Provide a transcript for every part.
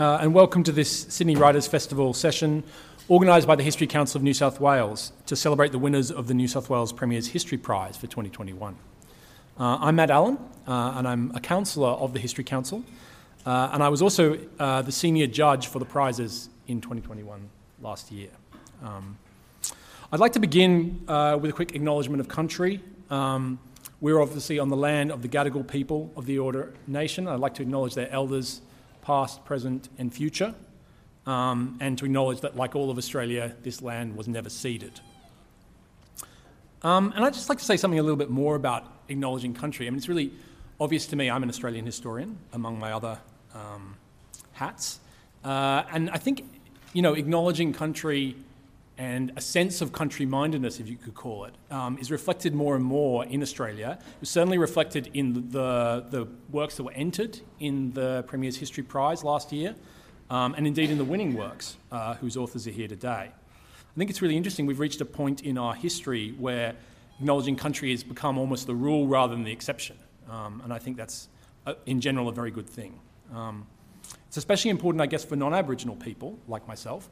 uh, and welcome to this Sydney Writers' Festival session organised by the History Council of New South Wales to celebrate the winners of the New South Wales Premier's History Prize for 2021. Uh, I'm Matt Allen, uh, and I'm a councillor of the History Council, uh, and I was also uh, the senior judge for the prizes in 2021 last year. Um, I'd like to begin uh, with a quick acknowledgement of country. Um, we're obviously on the land of the Gadigal people of the Eora Nation. I'd like to acknowledge their elders, past, present, and future, um, and to acknowledge that, like all of Australia, this land was never ceded. Um, and I'd just like to say something a little bit more about acknowledging country. I mean, it's really obvious to me, I'm an Australian historian, among my other um, hats. Uh, and I think, you know, acknowledging country and a sense of country mindedness, if you could call it, um, is reflected more and more in Australia. It was certainly reflected in the, the works that were entered in the Premier's History Prize last year, um, and indeed in the winning works, uh, whose authors are here today. I think it's really interesting. We've reached a point in our history where acknowledging country has become almost the rule rather than the exception, um, and I think that's, uh, in general, a very good thing. Um, it's especially important, I guess, for non Aboriginal people like myself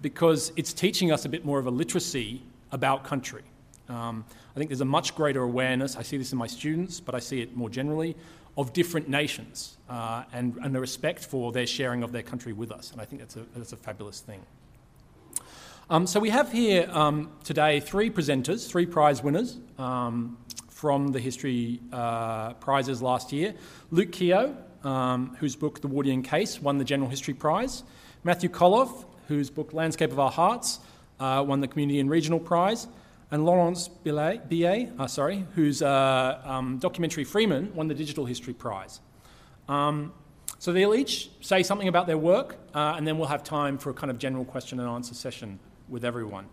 because it's teaching us a bit more of a literacy about country. Um, I think there's a much greater awareness, I see this in my students, but I see it more generally, of different nations uh, and, and the respect for their sharing of their country with us. And I think that's a, that's a fabulous thing. Um, so we have here um, today three presenters, three prize winners um, from the history uh, prizes last year. Luke Keogh, um, whose book The Wardian Case won the General History Prize. Matthew Colloff, whose book Landscape of Our Hearts uh, won the Community and Regional Prize, and Laurence Billiet, uh, sorry, whose uh, um, documentary Freeman won the Digital History Prize. Um, so they'll each say something about their work, uh, and then we'll have time for a kind of general question and answer session with everyone.